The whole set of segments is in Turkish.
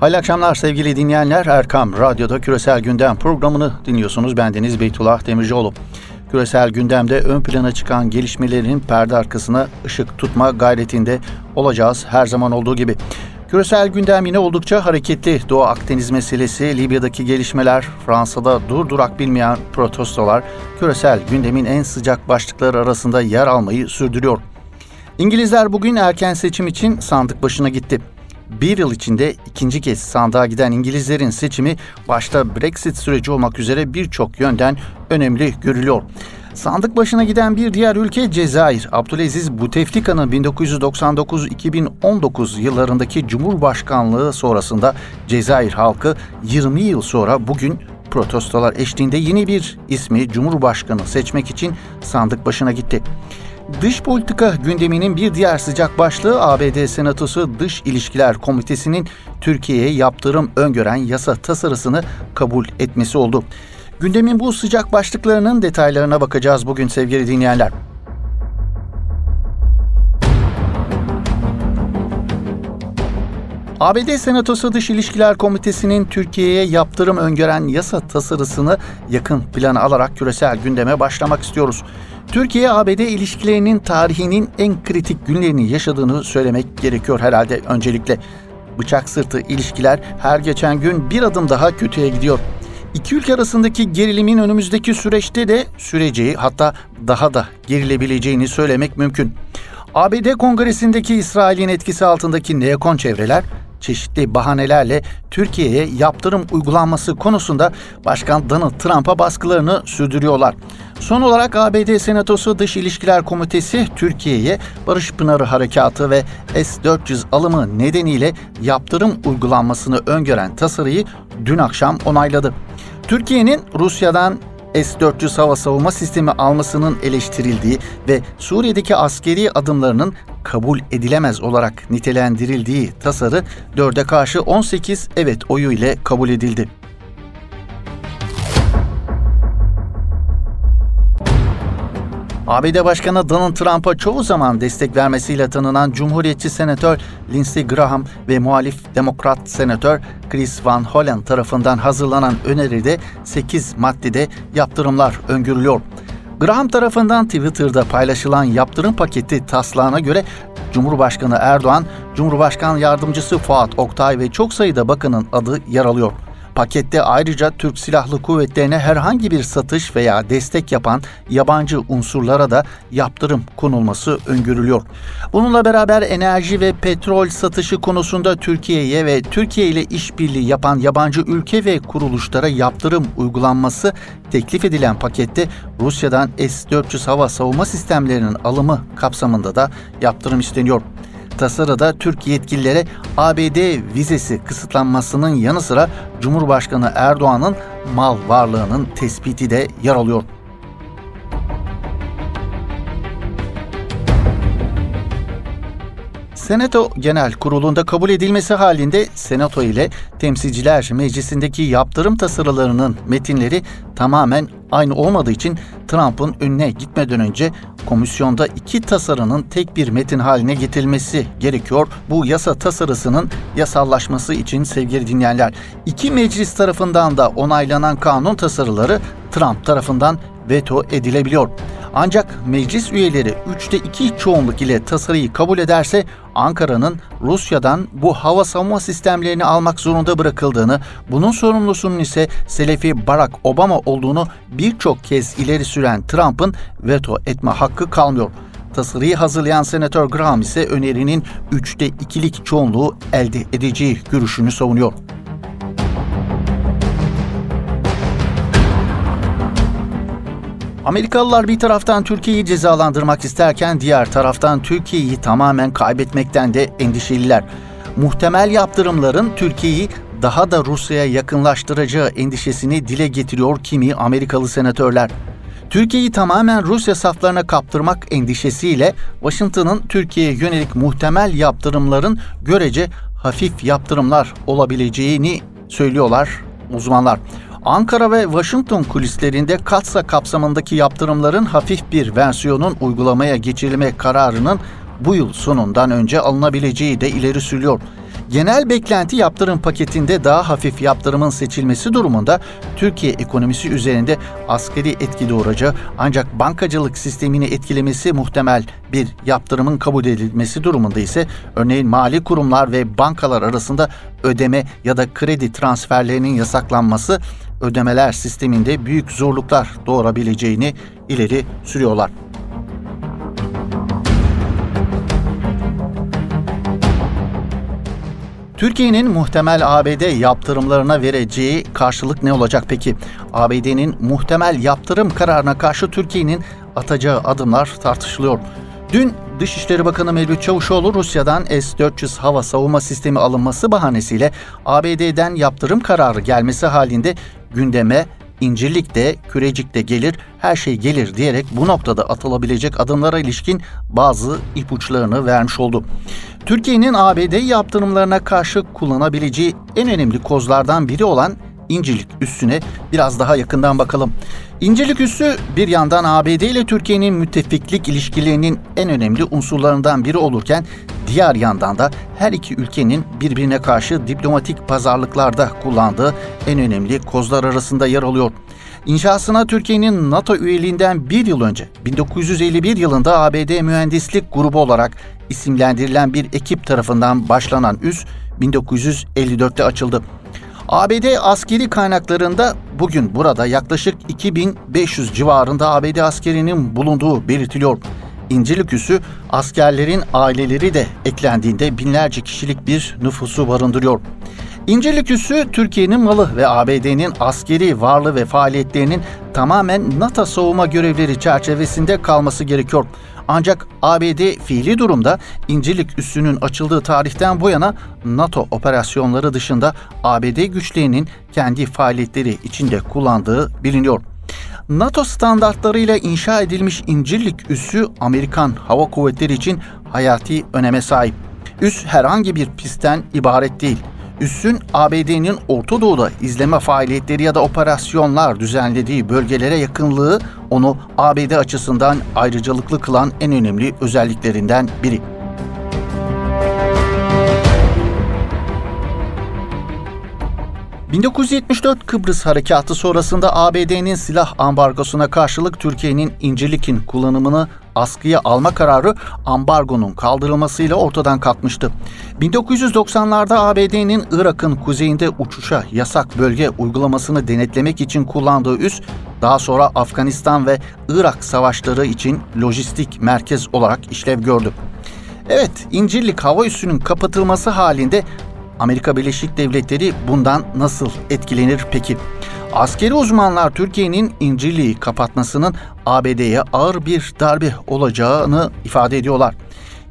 Hayırlı akşamlar sevgili dinleyenler. Erkam Radyo'da Küresel Gündem programını dinliyorsunuz. Bendeniz Beytullah Demircioğlu. Küresel gündemde ön plana çıkan gelişmelerin perde arkasına ışık tutma gayretinde olacağız her zaman olduğu gibi. Küresel gündem yine oldukça hareketli. Doğu Akdeniz meselesi, Libya'daki gelişmeler, Fransa'da dur durak bilmeyen protestolar küresel gündemin en sıcak başlıkları arasında yer almayı sürdürüyor. İngilizler bugün erken seçim için sandık başına gitti. Bir yıl içinde ikinci kez sandığa giden İngilizlerin seçimi başta Brexit süreci olmak üzere birçok yönden önemli görülüyor. Sandık başına giden bir diğer ülke Cezayir. Abdülaziz Bouteflika'nın 1999-2019 yıllarındaki Cumhurbaşkanlığı sonrasında Cezayir halkı 20 yıl sonra bugün protestolar eşliğinde yeni bir ismi Cumhurbaşkanı seçmek için sandık başına gitti. Dış politika gündeminin bir diğer sıcak başlığı ABD Senatosu Dış İlişkiler Komitesi'nin Türkiye'ye yaptırım öngören yasa tasarısını kabul etmesi oldu. Gündemin bu sıcak başlıklarının detaylarına bakacağız bugün sevgili dinleyenler. ABD Senatosu Dış İlişkiler Komitesi'nin Türkiye'ye yaptırım öngören yasa tasarısını yakın plana alarak küresel gündeme başlamak istiyoruz. Türkiye-ABD ilişkilerinin tarihinin en kritik günlerini yaşadığını söylemek gerekiyor herhalde öncelikle. Bıçak sırtı ilişkiler her geçen gün bir adım daha kötüye gidiyor. İki ülke arasındaki gerilimin önümüzdeki süreçte de süreceği hatta daha da gerilebileceğini söylemek mümkün. ABD Kongresi'ndeki İsrail'in etkisi altındaki neokon çevreler çeşitli bahanelerle Türkiye'ye yaptırım uygulanması konusunda Başkan Donald Trump'a baskılarını sürdürüyorlar. Son olarak ABD Senatosu Dış İlişkiler Komitesi Türkiye'ye Barış Pınarı Harekatı ve S-400 alımı nedeniyle yaptırım uygulanmasını öngören tasarıyı dün akşam onayladı. Türkiye'nin Rusya'dan S-400 hava savunma sistemi almasının eleştirildiği ve Suriye'deki askeri adımlarının kabul edilemez olarak nitelendirildiği tasarı 4'e karşı 18 evet oyu ile kabul edildi. ABD Başkanı Donald Trump'a çoğu zaman destek vermesiyle tanınan Cumhuriyetçi Senatör Lindsey Graham ve muhalif Demokrat Senatör Chris Van Hollen tarafından hazırlanan öneride 8 maddede yaptırımlar öngörülüyor. Graham tarafından Twitter'da paylaşılan yaptırım paketi taslağına göre Cumhurbaşkanı Erdoğan, Cumhurbaşkan Yardımcısı Fuat Oktay ve çok sayıda bakanın adı yer alıyor. Pakette ayrıca Türk Silahlı Kuvvetlerine herhangi bir satış veya destek yapan yabancı unsurlara da yaptırım konulması öngörülüyor. Bununla beraber enerji ve petrol satışı konusunda Türkiye'ye ve Türkiye ile işbirliği yapan yabancı ülke ve kuruluşlara yaptırım uygulanması teklif edilen pakette Rusya'dan S-400 hava savunma sistemlerinin alımı kapsamında da yaptırım isteniyor. Tasarıda Türk yetkililere ABD vizesi kısıtlanmasının yanı sıra Cumhurbaşkanı Erdoğan'ın mal varlığının tespiti de yer alıyor. Senato Genel Kurulu'nda kabul edilmesi halinde Senato ile Temsilciler Meclisi'ndeki yaptırım tasarılarının metinleri tamamen aynı olmadığı için Trump'ın önüne gitmeden önce komisyonda iki tasarının tek bir metin haline getirilmesi gerekiyor. Bu yasa tasarısının yasallaşması için sevgili dinleyenler, iki meclis tarafından da onaylanan kanun tasarıları Trump tarafından veto edilebiliyor. Ancak meclis üyeleri 3'te 2 çoğunluk ile tasarıyı kabul ederse Ankara'nın Rusya'dan bu hava savunma sistemlerini almak zorunda bırakıldığını, bunun sorumlusunun ise Selefi Barack Obama olduğunu birçok kez ileri süren Trump'ın veto etme hakkı kalmıyor. Tasarıyı hazırlayan Senatör Graham ise önerinin 3'te 2'lik çoğunluğu elde edeceği görüşünü savunuyor. Amerikalılar bir taraftan Türkiye'yi cezalandırmak isterken diğer taraftan Türkiye'yi tamamen kaybetmekten de endişeliler. Muhtemel yaptırımların Türkiye'yi daha da Rusya'ya yakınlaştıracağı endişesini dile getiriyor kimi Amerikalı senatörler. Türkiye'yi tamamen Rusya saflarına kaptırmak endişesiyle Washington'ın Türkiye'ye yönelik muhtemel yaptırımların görece hafif yaptırımlar olabileceğini söylüyorlar uzmanlar. Ankara ve Washington kulislerinde Katsa kapsamındaki yaptırımların hafif bir versiyonun uygulamaya geçirilme kararının bu yıl sonundan önce alınabileceği de ileri sürüyor. Genel beklenti yaptırım paketinde daha hafif yaptırımın seçilmesi durumunda Türkiye ekonomisi üzerinde askeri etki doğuracağı ancak bankacılık sistemini etkilemesi muhtemel bir yaptırımın kabul edilmesi durumunda ise örneğin mali kurumlar ve bankalar arasında ödeme ya da kredi transferlerinin yasaklanması ödemeler sisteminde büyük zorluklar doğurabileceğini ileri sürüyorlar. Türkiye'nin muhtemel ABD yaptırımlarına vereceği karşılık ne olacak peki? ABD'nin muhtemel yaptırım kararına karşı Türkiye'nin atacağı adımlar tartışılıyor. Dün Dışişleri Bakanı Mevlüt Çavuşoğlu Rusya'dan S-400 hava savunma sistemi alınması bahanesiyle ABD'den yaptırım kararı gelmesi halinde gündeme İncirlik'te, Kürecik'te gelir, her şey gelir diyerek bu noktada atılabilecek adımlara ilişkin bazı ipuçlarını vermiş oldu. Türkiye'nin ABD yaptırımlarına karşı kullanabileceği en önemli kozlardan biri olan İncirlik üssüne biraz daha yakından bakalım. İncirlik üssü bir yandan ABD ile Türkiye'nin müttefiklik ilişkilerinin en önemli unsurlarından biri olurken diğer yandan da her iki ülkenin birbirine karşı diplomatik pazarlıklarda kullandığı en önemli kozlar arasında yer alıyor. İnşasına Türkiye'nin NATO üyeliğinden bir yıl önce 1951 yılında ABD Mühendislik Grubu olarak isimlendirilen bir ekip tarafından başlanan üs 1954'te açıldı. ABD askeri kaynaklarında bugün burada yaklaşık 2500 civarında ABD askerinin bulunduğu belirtiliyor. İncirlik üssü askerlerin aileleri de eklendiğinde binlerce kişilik bir nüfusu barındırıyor. İncirlik üssü Türkiye'nin malı ve ABD'nin askeri varlığı ve faaliyetlerinin tamamen NATO savunma görevleri çerçevesinde kalması gerekiyor. Ancak ABD fiili durumda İncirlik üssünün açıldığı tarihten bu yana NATO operasyonları dışında ABD güçlerinin kendi faaliyetleri içinde kullandığı biliniyor. NATO standartlarıyla inşa edilmiş İncirlik üssü Amerikan Hava Kuvvetleri için hayati öneme sahip. Üs herhangi bir pistten ibaret değil. Üssün ABD'nin Orta Doğu'da izleme faaliyetleri ya da operasyonlar düzenlediği bölgelere yakınlığı onu ABD açısından ayrıcalıklı kılan en önemli özelliklerinden biri. 1974 Kıbrıs Harekatı sonrasında ABD'nin silah ambargosuna karşılık Türkiye'nin İncirlik'in kullanımını askıya alma kararı ambargonun kaldırılmasıyla ortadan kalkmıştı. 1990'larda ABD'nin Irak'ın kuzeyinde uçuşa yasak bölge uygulamasını denetlemek için kullandığı üs, daha sonra Afganistan ve Irak savaşları için lojistik merkez olarak işlev gördü. Evet, İncirlik hava üssünün kapatılması halinde Amerika Birleşik Devletleri bundan nasıl etkilenir peki? Askeri uzmanlar Türkiye'nin İncirliği kapatmasının ABD'ye ağır bir darbe olacağını ifade ediyorlar.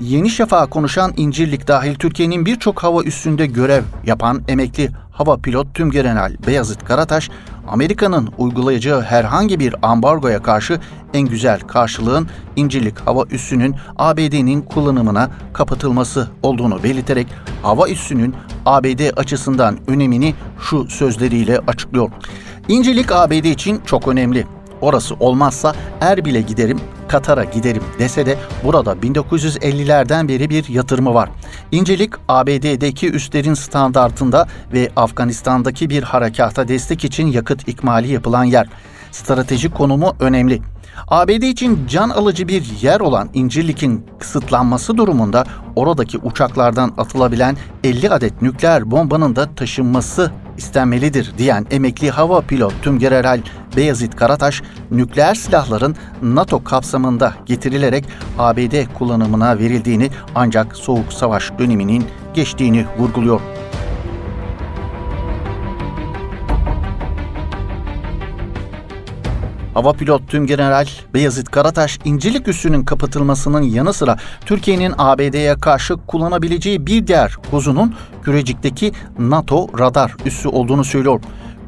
Yeni Şafak'a konuşan İncirlik dahil Türkiye'nin birçok hava üstünde görev yapan emekli hava pilot Tümgeneral Beyazıt Karataş, Amerika'nın uygulayacağı herhangi bir ambargoya karşı en güzel karşılığın İncirlik hava üssünün ABD'nin kullanımına kapatılması olduğunu belirterek hava üssünün ABD açısından önemini şu sözleriyle açıklıyor. İncirlik ABD için çok önemli. Orası olmazsa Erbil'e giderim, Katar'a giderim dese de burada 1950'lerden beri bir yatırımı var. İncelik ABD'deki üslerin standartında ve Afganistan'daki bir harekata destek için yakıt ikmali yapılan yer. Stratejik konumu önemli. ABD için can alıcı bir yer olan İncirlik'in kısıtlanması durumunda oradaki uçaklardan atılabilen 50 adet nükleer bombanın da taşınması istenmelidir diyen emekli hava pilot Tümgeneral Beyazıt Karataş, nükleer silahların NATO kapsamında getirilerek ABD kullanımına verildiğini ancak Soğuk Savaş döneminin geçtiğini vurguluyor. Hava pilot tüm general Beyazıt Karataş, İncilik üssünün kapatılmasının yanı sıra Türkiye'nin ABD'ye karşı kullanabileceği bir diğer kozunun Kürecik'teki NATO radar üssü olduğunu söylüyor.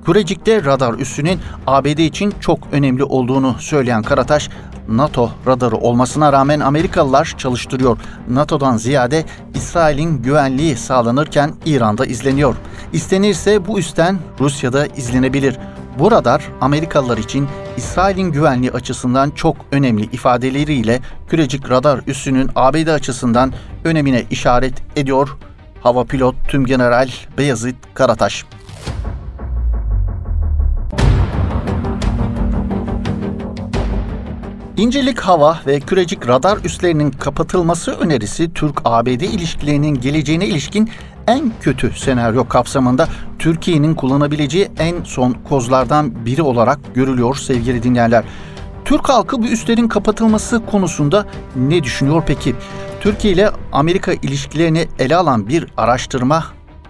Kürecik'te radar üssünün ABD için çok önemli olduğunu söyleyen Karataş, NATO radarı olmasına rağmen Amerikalılar çalıştırıyor. NATO'dan ziyade İsrail'in güvenliği sağlanırken İran'da izleniyor. İstenirse bu üstten Rusya'da izlenebilir. Bu radar Amerikalılar için İsrail'in güvenliği açısından çok önemli ifadeleriyle Kürecik radar üssünün ABD açısından önemine işaret ediyor Hava Pilot Tüm General Beyazıt Karataş. İncelik hava ve kürecik radar üslerinin kapatılması önerisi Türk-ABD ilişkilerinin geleceğine ilişkin en kötü senaryo kapsamında Türkiye'nin kullanabileceği en son kozlardan biri olarak görülüyor sevgili dinleyenler. Türk halkı bu üslerin kapatılması konusunda ne düşünüyor peki? Türkiye ile Amerika ilişkilerini ele alan bir araştırma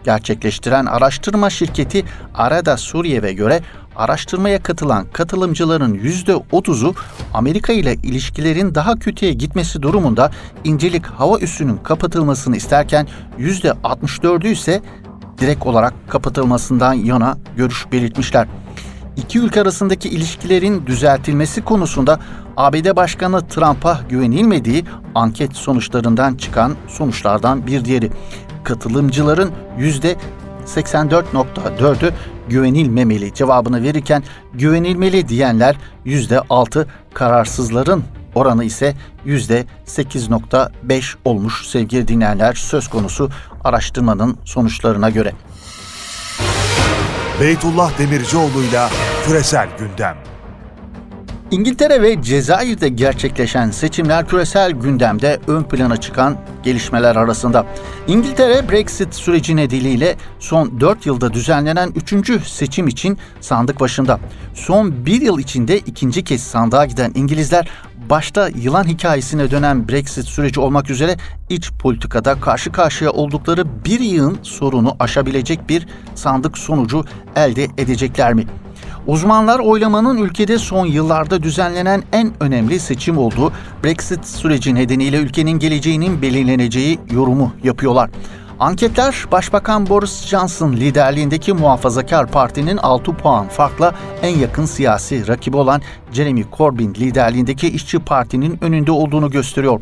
gerçekleştiren araştırma şirketi Arada Suriye'ye göre araştırmaya katılan katılımcıların %30'u Amerika ile ilişkilerin daha kötüye gitmesi durumunda incelik hava üssünün kapatılmasını isterken %64'ü ise direkt olarak kapatılmasından yana görüş belirtmişler. İki ülke arasındaki ilişkilerin düzeltilmesi konusunda ABD Başkanı Trump'a güvenilmediği anket sonuçlarından çıkan sonuçlardan bir diğeri. Katılımcıların %84.4'ü güvenilmemeli cevabını verirken güvenilmeli diyenler %6, kararsızların oranı ise %8.5 olmuş sevgili dinleyenler söz konusu araştırmanın sonuçlarına göre. Beytullah Demircioğlu'yla Küresel Gündem İngiltere ve Cezayir'de gerçekleşen seçimler küresel gündemde ön plana çıkan gelişmeler arasında. İngiltere Brexit süreci nedeniyle son 4 yılda düzenlenen 3. seçim için sandık başında. Son 1 yıl içinde ikinci kez sandığa giden İngilizler başta yılan hikayesine dönen Brexit süreci olmak üzere iç politikada karşı karşıya oldukları bir yığın sorunu aşabilecek bir sandık sonucu elde edecekler mi? Uzmanlar oylamanın ülkede son yıllarda düzenlenen en önemli seçim olduğu Brexit süreci nedeniyle ülkenin geleceğinin belirleneceği yorumu yapıyorlar. Anketler Başbakan Boris Johnson liderliğindeki Muhafazakar Parti'nin 6 puan farkla en yakın siyasi rakibi olan Jeremy Corbyn liderliğindeki İşçi Parti'nin önünde olduğunu gösteriyor.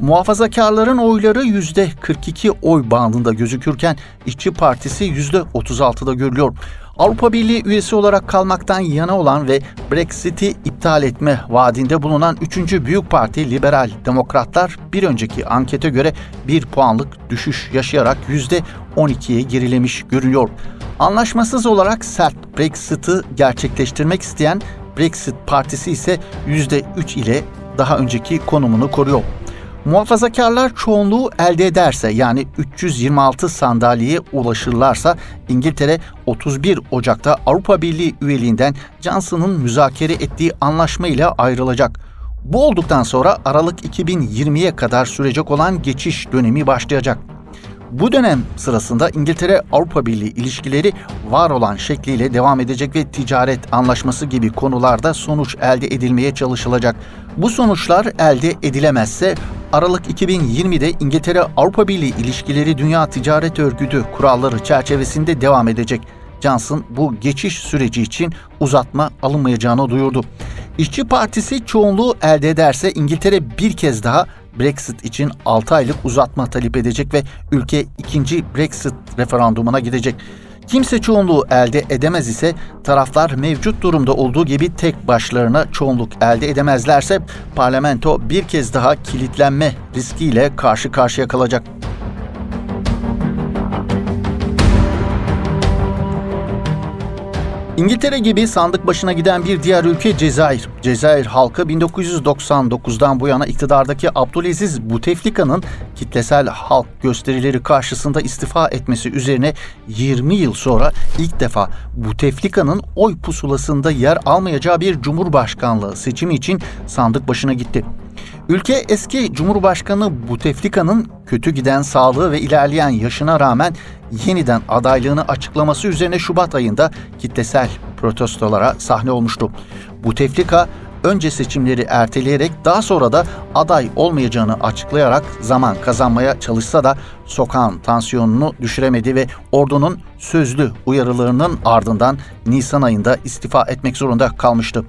Muhafazakarların oyları %42 oy bandında gözükürken İşçi Partisi %36'da görülüyor. Avrupa Birliği üyesi olarak kalmaktan yana olan ve Brexit'i iptal etme vaadinde bulunan 3. büyük parti Liberal Demokratlar bir önceki ankete göre 1 puanlık düşüş yaşayarak %12'ye gerilemiş görünüyor. Anlaşmasız olarak sert Brexit'i gerçekleştirmek isteyen Brexit Partisi ise %3 ile daha önceki konumunu koruyor. Muhafazakarlar çoğunluğu elde ederse yani 326 sandalyeye ulaşırlarsa İngiltere 31 Ocak'ta Avrupa Birliği üyeliğinden Johnson'ın müzakere ettiği anlaşma ile ayrılacak. Bu olduktan sonra Aralık 2020'ye kadar sürecek olan geçiş dönemi başlayacak. Bu dönem sırasında İngiltere Avrupa Birliği ilişkileri var olan şekliyle devam edecek ve ticaret anlaşması gibi konularda sonuç elde edilmeye çalışılacak. Bu sonuçlar elde edilemezse Aralık 2020'de İngiltere Avrupa Birliği ilişkileri Dünya Ticaret Örgütü kuralları çerçevesinde devam edecek. Johnson bu geçiş süreci için uzatma alınmayacağını duyurdu. İşçi Partisi çoğunluğu elde ederse İngiltere bir kez daha Brexit için 6 aylık uzatma talep edecek ve ülke ikinci Brexit referandumuna gidecek. Kimse çoğunluğu elde edemez ise taraflar mevcut durumda olduğu gibi tek başlarına çoğunluk elde edemezlerse parlamento bir kez daha kilitlenme riskiyle karşı karşıya kalacak. İngiltere gibi sandık başına giden bir diğer ülke Cezayir. Cezayir halkı 1999'dan bu yana iktidardaki Abdülaziz Bouteflika'nın kitlesel halk gösterileri karşısında istifa etmesi üzerine 20 yıl sonra ilk defa Bouteflika'nın oy pusulasında yer almayacağı bir cumhurbaşkanlığı seçimi için sandık başına gitti. Ülke eski Cumhurbaşkanı Bouteflika'nın kötü giden sağlığı ve ilerleyen yaşına rağmen yeniden adaylığını açıklaması üzerine Şubat ayında kitlesel protestolara sahne olmuştu. Bouteflika önce seçimleri erteleyerek daha sonra da aday olmayacağını açıklayarak zaman kazanmaya çalışsa da sokağın tansiyonunu düşüremedi ve ordunun sözlü uyarılarının ardından Nisan ayında istifa etmek zorunda kalmıştı.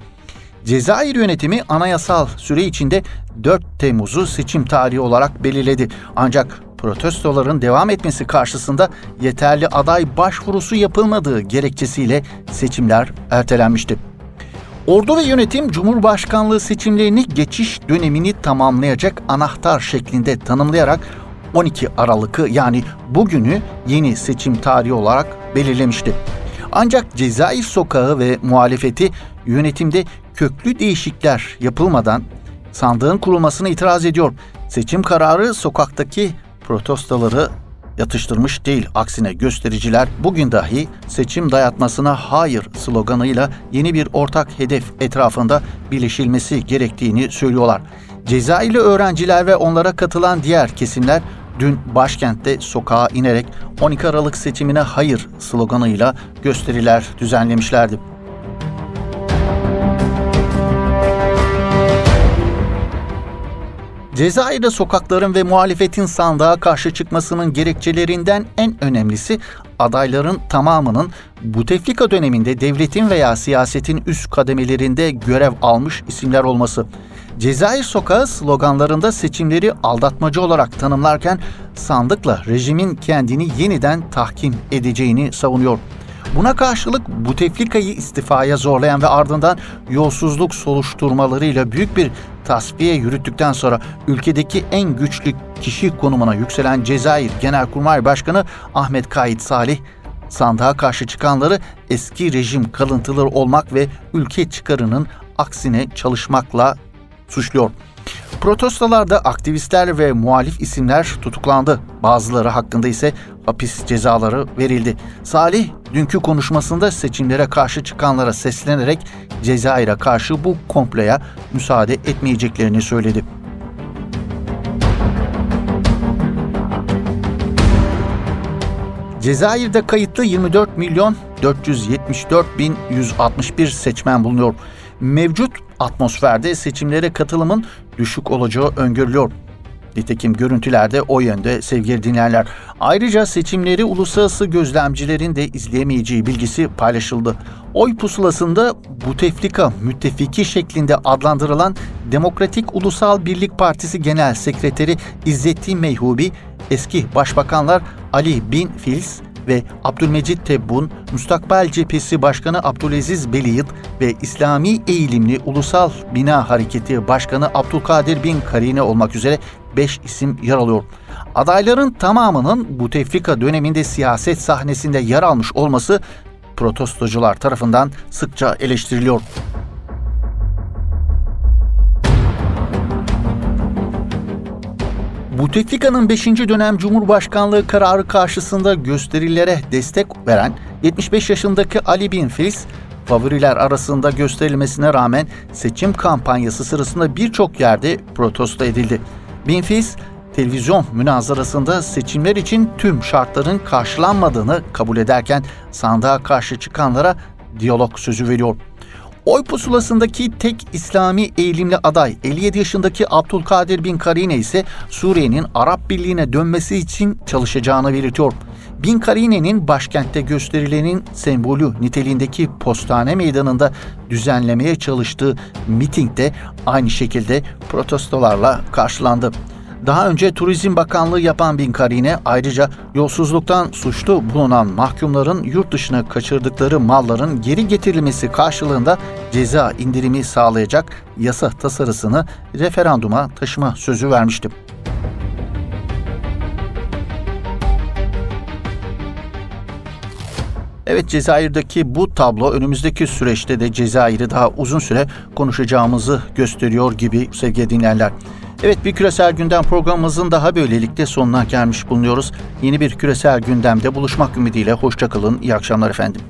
Cezayir yönetimi anayasal süre içinde 4 Temmuz'u seçim tarihi olarak belirledi. Ancak protestoların devam etmesi karşısında yeterli aday başvurusu yapılmadığı gerekçesiyle seçimler ertelenmişti. Ordu ve yönetim Cumhurbaşkanlığı seçimlerini geçiş dönemini tamamlayacak anahtar şeklinde tanımlayarak 12 Aralık'ı yani bugünü yeni seçim tarihi olarak belirlemişti. Ancak Cezayir sokağı ve muhalefeti yönetimde köklü değişiklikler yapılmadan sandığın kurulmasına itiraz ediyor. Seçim kararı sokaktaki protestoları yatıştırmış değil. Aksine göstericiler bugün dahi seçim dayatmasına hayır sloganıyla yeni bir ortak hedef etrafında birleşilmesi gerektiğini söylüyorlar. Cezayirli öğrenciler ve onlara katılan diğer kesimler dün başkentte sokağa inerek 12 Aralık seçimine hayır sloganıyla gösteriler düzenlemişlerdi. Cezayir'de sokakların ve muhalefetin sandığa karşı çıkmasının gerekçelerinden en önemlisi adayların tamamının Buteflika döneminde devletin veya siyasetin üst kademelerinde görev almış isimler olması. Cezayir Sokağı sloganlarında seçimleri aldatmacı olarak tanımlarken sandıkla rejimin kendini yeniden tahkim edeceğini savunuyor. Buna karşılık Buteflika'yı istifaya zorlayan ve ardından yolsuzluk soluşturmalarıyla büyük bir tasfiye yürüttükten sonra ülkedeki en güçlü kişi konumuna yükselen Cezayir Genelkurmay Başkanı Ahmet Kayit Salih, sandığa karşı çıkanları eski rejim kalıntıları olmak ve ülke çıkarının aksine çalışmakla suçluyor. Protestolarda aktivistler ve muhalif isimler tutuklandı. Bazıları hakkında ise hapis cezaları verildi. Salih dünkü konuşmasında seçimlere karşı çıkanlara seslenerek Cezayir'e karşı bu komploya müsaade etmeyeceklerini söyledi. Cezayir'de kayıtlı 24 milyon 474 bin 161 seçmen bulunuyor. Mevcut atmosferde seçimlere katılımın düşük olacağı öngörülüyor. Nitekim görüntülerde o yönde sevgili dinleyenler. Ayrıca seçimleri uluslararası gözlemcilerin de izleyemeyeceği bilgisi paylaşıldı. Oy pusulasında Buteflika müttefiki şeklinde adlandırılan Demokratik Ulusal Birlik Partisi Genel Sekreteri İzzettin Meyhubi, eski başbakanlar Ali Bin Fils ve Abdülmecit Tebbun, Müstakbel Cephesi Başkanı Abdülaziz Beliyid ve İslami eğilimli Ulusal Bina Hareketi Başkanı Abdülkadir Bin Karine olmak üzere 5 isim yer alıyor. Adayların tamamının bu tefrika döneminde siyaset sahnesinde yer almış olması protestocular tarafından sıkça eleştiriliyor. Bouteflika'nın 5. dönem Cumhurbaşkanlığı kararı karşısında gösterilere destek veren 75 yaşındaki Ali Bin Filiz, favoriler arasında gösterilmesine rağmen seçim kampanyası sırasında birçok yerde protesto edildi. Bin Filiz, televizyon münazarasında seçimler için tüm şartların karşılanmadığını kabul ederken sandığa karşı çıkanlara diyalog sözü veriyor. Oy pusulasındaki tek İslami eğilimli aday 57 yaşındaki Abdülkadir bin Karine ise Suriye'nin Arap Birliği'ne dönmesi için çalışacağını belirtiyor. Bin Karine'nin başkentte gösterilenin sembolü niteliğindeki postane meydanında düzenlemeye çalıştığı mitingde aynı şekilde protestolarla karşılandı. Daha önce Turizm Bakanlığı yapan Bin Karine ayrıca yolsuzluktan suçlu bulunan mahkumların yurt dışına kaçırdıkları malların geri getirilmesi karşılığında ceza indirimi sağlayacak yasa tasarısını referanduma taşıma sözü vermişti. Evet Cezayir'deki bu tablo önümüzdeki süreçte de Cezayir'i daha uzun süre konuşacağımızı gösteriyor gibi sevgili dinleyenler. Evet bir küresel gündem programımızın daha böylelikle sonuna gelmiş bulunuyoruz. Yeni bir küresel gündemde buluşmak ümidiyle hoşçakalın. İyi akşamlar efendim.